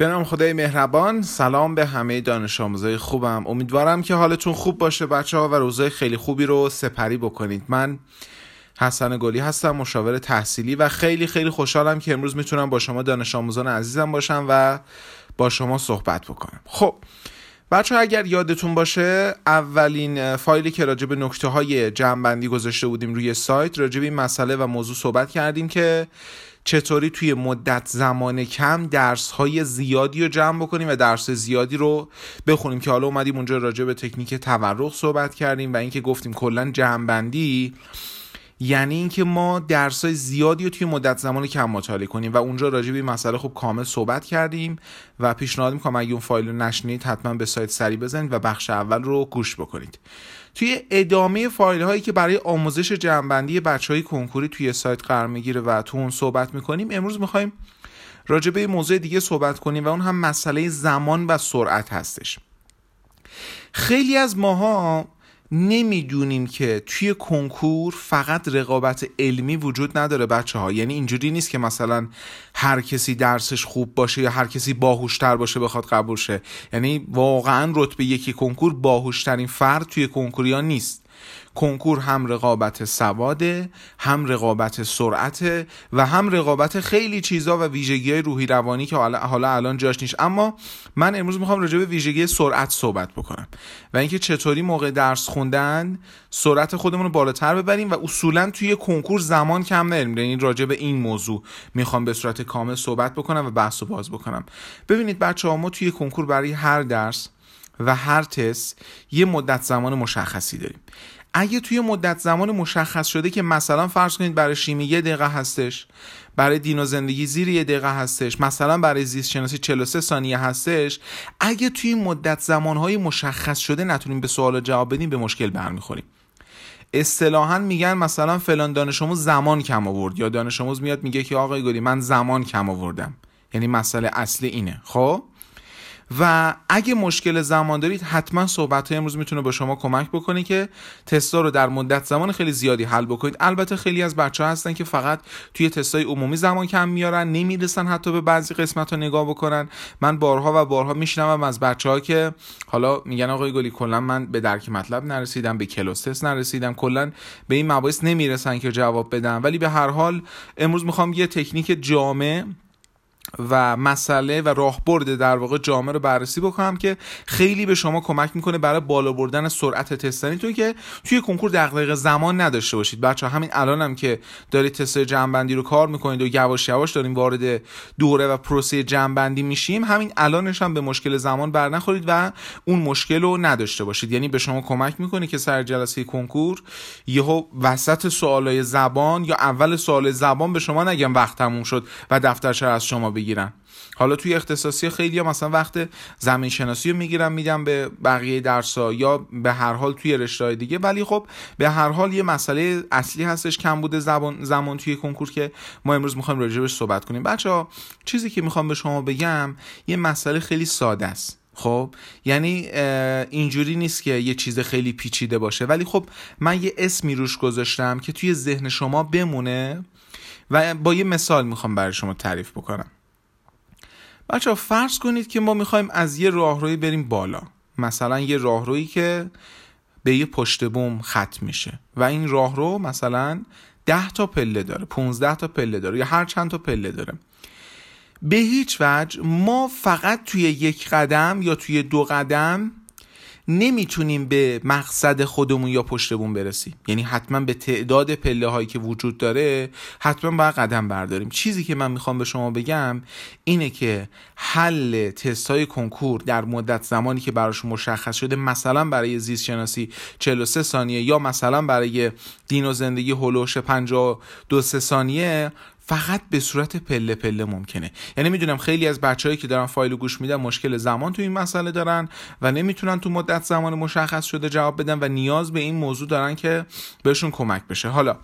به نام خدای مهربان. سلام به همه دانش آموزای خوبم. امیدوارم که حالتون خوب باشه بچه ها و روزای خیلی خوبی رو سپری بکنید. من حسن گلی هستم مشاور تحصیلی و خیلی خیلی خوشحالم که امروز می‌تونم با شما دانش آموزان عزیزم باشم و با شما صحبت بکنم. خب بچه اگر یادتون باشه اولین فایلی که راجع به نکته های جمعبندی گذاشته بودیم روی سایت راجع این مسئله و موضوع صحبت کردیم که چطوری توی مدت زمان کم درس های زیادی رو جمع بکنیم و درس زیادی رو بخونیم. که حالا اومدیم اونجا راجع به تکنیک تورق صحبت کردیم و اینکه گفتیم کلا جمعبندی یعنی اینکه ما درس های زیادی رو توی مدت زمان کم مطالعه کنیم و اونجا راجع به این مسئله خوب کامل صحبت کردیم و پیشنهاد می‌کنم اگه اون فایل رو نشنید حتما به سایت سری بزنید و بخش اول رو گوش بکنید. توی ادامه فایل هایی که برای آموزش جمعبندی بچه های کنکوری توی سایت قرار می‌گیره و تو اون صحبت می‌کنیم امروز می‌خوایم راجع به موضوع دیگه صحبت کنیم و اون هم مسئله زمان و سرعت هستش. خیلی از ماها نمی‌دونیم که توی کنکور فقط رقابت علمی وجود نداره بچه ها یعنی اینجوری نیست که مثلا هر کسی درسش خوب باشه یا هر کسی باهوشتر باشه بخواد قبول شه. یعنی واقعا رتبه یکی کنکور باهوشترین فرد توی کنکوریا نیست. کنکور هم رقابت سواده هم رقابت سرعت و هم رقابت خیلی چیزا و ویژگی های روحی روانی که حالا الان جاش نیست. اما من امروز می‌خوام راجع به ویژگی سرعت صحبت بکنم و اینکه چطوری موقع درس خوندن سرعت خودمون رو بالاتر ببریم و اصولا توی کنکور زمان کم نریم. یعنی راجع به این موضوع می‌خوام به صورت کامل صحبت بکنم و بحث و باز بکنم. ببینید بچه ها ما توی کنکور برای هر درس و هر تست یه مدت زمان مشخصی داریم. اگه توی مدت زمان مشخص شده که مثلا فرض کنید برای شیمی یه دقیقه هستش برای دین و زندگی زیر یه دقیقه هستش مثلا برای زیست شناسی 43 ثانیه هستش اگه توی مدت زمانهای مشخص شده نتونیم به سوال جواب بدیم به مشکل برمیخوریم. اصطلاحا میگن مثلا فلان دانش آموز زمان کم آورد یا دانش آموز میاد میگه که آقای گلی من زمان کم آوردم. یعنی مسئله اصلی اینه. خب؟ و اگه مشکل زمان دارید حتما صحبت های امروز می‌تونه به شما کمک بکنه که تستا رو در مدت زمان خیلی زیادی حل بکنید. البته خیلی از بچه ها هستن که فقط توی تستای عمومی زمان کم میارن نمی‌رسن حتی به بعضی قسمت ها نگاه بکنن. من بارها و بارها میشنوم از بچه ها که حالا میگن آقای گلی کلا من به درک مطلب نرسیدم به کلاس نرسیدم کلا به این مباحث نمی‌رسن که جواب بدم ولی به هر حال امروز می‌خوام یه تکنیک جامع و مسئله و راهبرد در واقع جامعه رو بررسی بکنم که خیلی به شما کمک می‌کنه برای بالا بردن سرعت تستنیتون که توی کنکور دقیقه زمان نداشته باشید. بچه همین الانم هم که دارید تست جنبندی رو کار می‌کنید و یواش یواش داریم وارد دوره و پروسه جنبندی میشیم همین الانش هم به مشکل زمان بر نخورید و اون مشکل رو نداشته باشید. یعنی به شما کمک می‌کنه که سر جلسه کنکور یهو وسط سوالای زبان یا اول سوال زبان به شما نگم وقت تموم شد و دفترچه از شما بگیرن. حالا توی اختصاصی خیلی ها مثلا وقت زمین شناسی رو می‌گیرم میدم به بقیه درس ها یا به هر حال توی رشته دیگه. ولی خب به هر حال یه مسئله اصلی هستش کم بوده زبان زمان توی کنکور که ما امروز می‌خوایم راجبش صحبت کنیم. بچه ها چیزی که می‌خوام به شما بگم یه مسئله خیلی ساده است. خب؟ یعنی اینجوری نیست که یه چیز خیلی پیچیده باشه. ولی خب من یه اسمی روش گذاشتم که توی ذهن شما بمونه و با یه مثال می‌خوام برای شما تعریف بکنم. بچه فرض کنید که ما می‌خوایم از یه راهروی بریم بالا. مثلا یه راهرویی که به یه پشت بوم ختم میشه. و این راهرو مثلا ده تا پله داره 15 تا پله داره یا هر چند تا پله داره. به هیچ وجه ما فقط توی یک قدم یا توی دو قدم نمی‌تونیم به مقصد خودمون یا پشت بون برسیم. یعنی حتما به تعداد پله هایی که وجود داره حتما باید قدم برداریم. چیزی که من می‌خوام به شما بگم اینه که حل تست های کنکور در مدت زمانی که براش مشخص شده مثلا برای زیست شناسی 43 ثانیه یا مثلا برای دین و زندگی هلوش 52 ثانیه فقط به صورت پله پله ممکنه. یعنی می‌دونم خیلی از بچههایی که دارن فایل گوش میدن مشکل زمان تو این مسئله دارن و نمی‌تونن تو مدت زمان مشخص شده جواب بدن و نیاز به این موضوع دارن که بهشون کمک بشه. حالا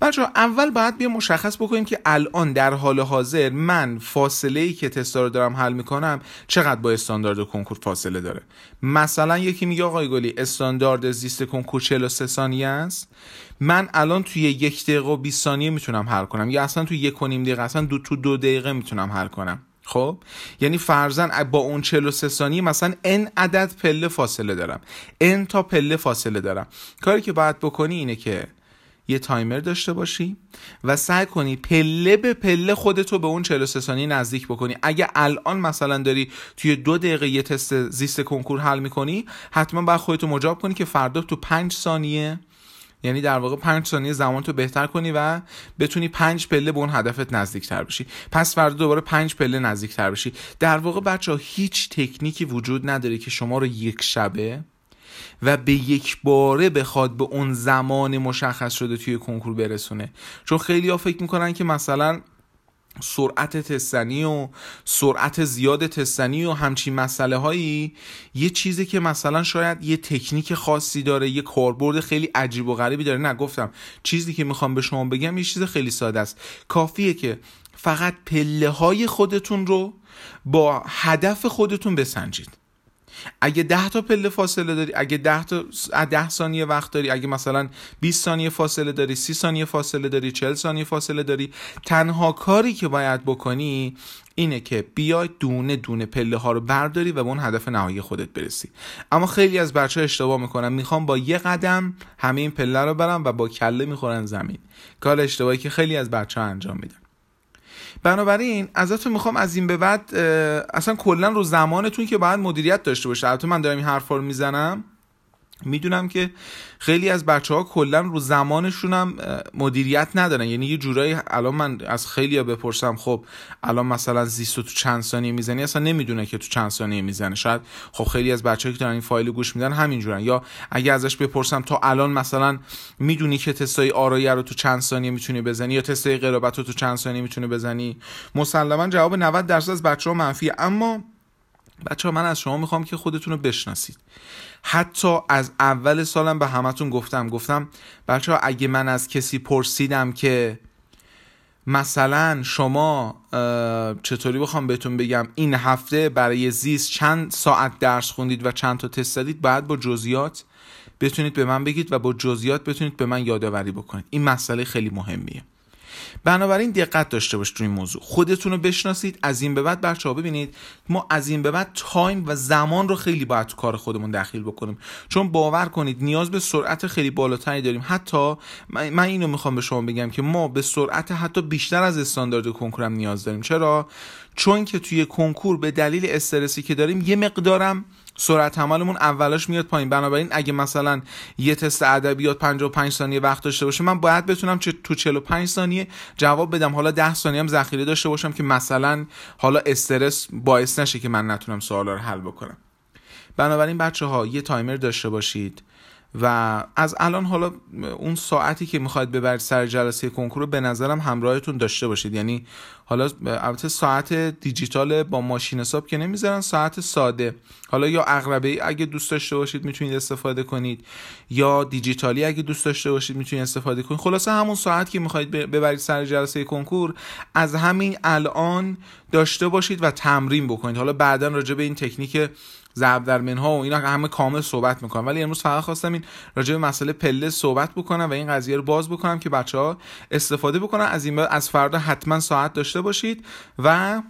بچه اول باید بیا مشخص بکنیم که الان در حال حاضر من فاصله ای که تستا رو دارم حل می‌کنم چقدر با استاندارد کنکور فاصله داره. مثلا یکی میگه آقای گلی استاندارد زیست کنکور 43 ثانیه است. من الان توی یک دقیقه و 20 ثانیه می‌تونم حل کنم. یا اصلا توی یک و نیم دقیقه اصلا دو تو دو دقیقه می‌تونم حل کنم. خب؟ یعنی فرزن با اون 43 ثانیه مثلا ان عدد پله فاصله دارم. ان تا پله فاصله دارم. کاری که باید بکنی اینه که یه تایمر داشته باشی و سعی کنی پله به پله خودتو به اون 43 ثانیه نزدیک بکنی. اگه الان مثلا داری توی دو دقیقه یه تست زیست کنکور حل می‌کنی حتما باید خودتو مجاب کنی که فردا تو 5 ثانیه یعنی در واقع 5 ثانیه زمان تو بهتر کنی و بتونی 5 پله به اون هدفت نزدیکتر بشی. پس فردا دوباره 5 پله نزدیکتر بشی. در واقع بچه ها هیچ تکنیکی وجود نداره که شما رو یک شبه و به یک باره بخواد به اون زمان مشخص شده توی کنکور برسونه. چون خیلی ها فکر می‌کنن که مثلا سرعت تستنی و سرعت زیاد تستنی و همچین مسئله هایی یه چیزی که مثلا شاید یه تکنیک خاصی داره یه کاربرد خیلی عجیب و غریبی داره. نه گفتم چیزی که می‌خوام به شما بگم یه چیز خیلی ساده است. کافیه که فقط پله های خودتون رو با هدف خودتون بسنجید. اگه 10 تا پله فاصله داری اگه 10 تا 10 ثانیه وقت داری اگه مثلا 20 ثانیه فاصله داری 30 ثانیه فاصله داری 40 ثانیه فاصله داری تنها کاری که باید بکنی اینه که بیای دونه دونه پله ها رو برداری و به اون هدف نهایی خودت برسی. اما خیلی از بچه اشتباه می‌کنن. می‌خوام با یه قدم همه این پله رو برم و با کله می‌خورن زمین. کار اشتباهی که خیلی از بچه ها انجام میدن. بنابراین ازتون می‌خوام از این به بعد اصلا کلا رو زمانتون که باید مدیریت داشته باشه. البته من دارم این حرفا رو می‌زنم. می‌دونم که خیلی از بچه ها کلا رو زمانشون هم مدیریت ندارن. یعنی یه جورایی الان من از خیلی ها بپرسم خب الان مثلا زیست تو چند ثانیه می‌زنی؟ اصلا نمی‌دونه که تو چند ثانیه می‌زنه. شاید خب خیلی از بچه که دارن این فایل گوش میدن همینجورن. یا اگه ازش بپرسم تا الان مثلا می‌دونی که تستای آرایه رو تو چند ثانیه می‌تونی بزنی؟ یا تستای قرابت رو تو چند ثانیه می‌تونی بزنی؟ مسلما جواب 90 درصد از بچه ها منفیه. اما بچه ها من از شما می‌خوام که خودتون رو بشناسید. حتی از اول سالم به همتون گفتم. گفتم بچه ها اگه من از کسی پرسیدم که مثلا شما چطوری بخوام بهتون بگم این هفته برای زیست چند ساعت درس خوندید و چند تا تست زدید بعد با جزئیات بتونید به من بگید و با جزئیات بتونید به من یادآوری بکنید. این مسئله خیلی مهمیه. بنابراین دقت داشته باشید تو این موضوع. خودتون رو بشناسید از این به بعد بچه‌ها ببینید. ما از این به بعد تایم و زمان رو خیلی باید تو کار خودمون دخیل بکنیم. چون باور کنید نیاز به سرعت خیلی بالاتری داریم. حتی من اینو می‌خوام به شما بگم که ما به سرعت حتی بیشتر از استاندارد کنکورم نیاز داریم. چرا؟ چون که توی کنکور به دلیل استرسی که داریم یه مقدارم سرعت عملمون اولاش میاد پایین. بنابراین اگه مثلا یه تست ادبیات 55 ثانیه وقت داشته باشه من باید بتونم چه تو 45 ثانیه جواب بدم. حالا 10 ثانیه هم ذخیره داشته باشم که مثلا حالا استرس باعث نشه که من نتونم سوالا رو حل بکنم. بنابراین بچه ها یه تایمر داشته باشید. و از الان حالا اون ساعتی که می‌خواید ببرید سر جلسه کنکور به نظرم همراهتون داشته باشید. یعنی حالا البته ساعت دیجیتال با ماشین حساب که نمی‌ذارن ساعت ساده. حالا یا اقربه اگه دوست داشته باشید می‌تونید استفاده کنید یا دیجیتالی اگه دوست داشته باشید می‌تونید استفاده کنید. خلاصه همون ساعت که می‌خواید ببرید سر جلسه کنکور از همین الان داشته باشید و تمرین بکنید. حالا بعدا راجع به این تکنیک ضرب در منها و اینا همه کامل صحبت می‌کنم ولی امروز فقط خواستم این راجع به مسئله پله صحبت بکنم و این قضیه رو باز بکنم که بچه ها استفاده بکنن. از این از فردا حتما ساعت داشته باشید و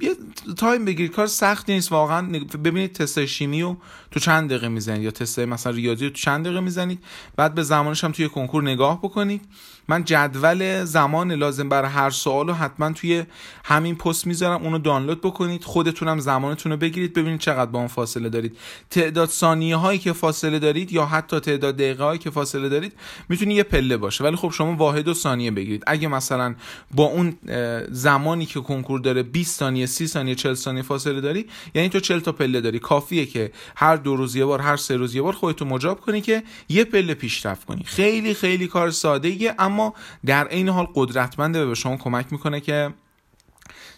یه تایم بگیرید. کار سخت نیست. واقعا ببینید تست شیمی رو تو چند دقیقه می‌زنید؟ یا تست مثلا ریاضی رو تو چند دقیقه می‌زنید؟ بعد به زمانش هم توی کنکور نگاه بکنید. من جدول زمان لازم برای هر سوال رو حتما توی همین پست می‌ذارم. اونو دانلود بکنید. خودتونم زمانتون رو بگیرید. ببینید چقدر با اون فاصله دارید. تعداد ثانیه هایی که فاصله دارید یا حتی تعداد دقیقه هایی که فاصله دارید می‌تونی یه پله باشه. ولی خب شما واحد و ثانیه بگیرید. اگه مثلا با اون زمانی که کنکور داره 20 ثانیه 30 ثانیه 40 ثانیه فاصله داری یعنی تو 40 تا پله داری. کافیه که هر دو روز یه بار هر سه روز یه بار خودتو مجاب کنی که یه پله پیشرفت کنی. خیلی خیلی کار ساده ایه اما در عین حال قدرتمنده به شما کمک می‌کنه که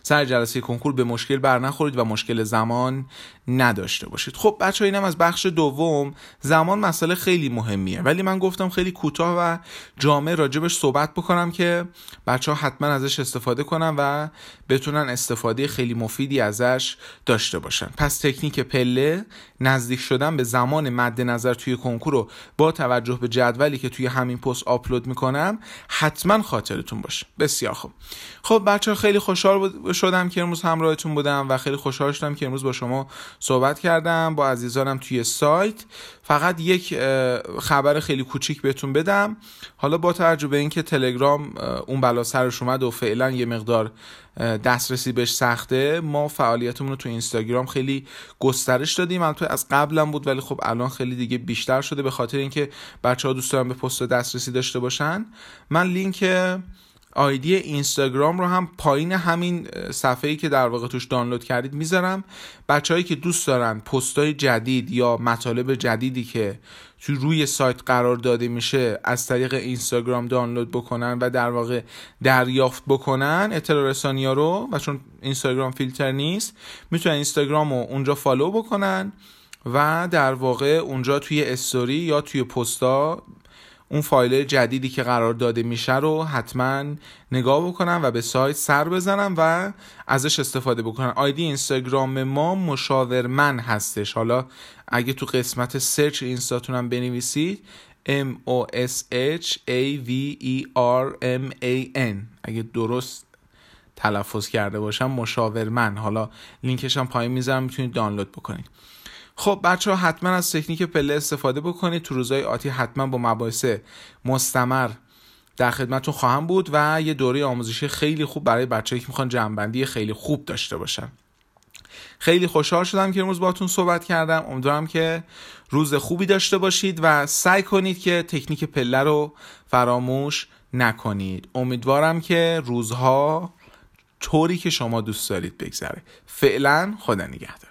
سر جلسه کنکور به مشکل بر نخورید و مشکل زمان نداشته باشید. خب بچه اینم از بخش دوم. زمان مسئله خیلی مهمیه. ولی من گفتم خیلی کوتاه و جامع راجبش صحبت بکنم که بچه ها حتما ازش استفاده کنن و بتونن استفاده خیلی مفیدی ازش داشته باشن. پس تکنیک پله نزدیک شدن به زمان مد نظر توی کنکور رو با توجه به جدولی که توی همین پست آپلود می‌کنم حتما خاطرتون باشه. بسیار خوب. خب بچه خیلی خوشحال شدم که امروز همراهتون بودم و خیلی خوشحال شدم که امروز با شما صحبت کردم. با عزیزانم توی سایت. فقط یک خبر خیلی کوچیک بهتون بدم. حالا با توجه به اینکه تلگرام اون بلا سرش اومد و فعلا یه مقدار دسترسی بهش سخته ما فعالیتمون رو تو اینستاگرام خیلی گسترش دادیم. البته از قبلم بود ولی خب الان خیلی دیگه بیشتر شده به خاطر اینکه بچه ها دوست دارن به پست دسترسی داشته باشن. من لینک آیدی اینستاگرام رو هم پایین همین صفحه‌ای که در واقع توش دانلود کردید می‌ذارم. بچههایی که دوست دارن پستای جدید یا مطالب جدیدی که توی روی سایت قرار داده میشه از طریق اینستاگرام دانلود بکنن و در واقع دریافت بکنن اطلاع رسانی ها رو و چون اینستاگرام فیلتر نیست می‌تونن اینستاگرام رو اونجا فالو بکنن و در واقع اونجا توی استوری یا توی پستا اون فایل جدیدی که قرار داده میشه رو حتما نگاه بکنم و به سایت سر بزنم و ازش استفاده بکنم. آیدی اینستاگرام ما مشاورمن هستش. حالا اگه تو قسمت سرچ اینستاتونم بنویسید M O S H A V E R M A N. اگه درست تلفظ کرده باشم مشاورمن. حالا لینکش هم پایین می‌ذارم می‌تونید دانلود بکنید. خب بچه ها حتما از تکنیک پله استفاده بکنید. تو روزهای آتی حتما با مباحث مستمر در خدمتتون خواهم بود و یه دوره آموزشی خیلی خوب برای بچه‌ای که می‌خوان جنبندی خیلی خوب داشته باشن. خیلی خوشحال شدم که امروز باتون صحبت کردم. امیدوارم که روز خوبی داشته باشید و سعی کنید که تکنیک پله رو فراموش نکنید. امیدوارم که روزها طوری که شما دوست دارید بگذره. فعلا خدا نگهدار.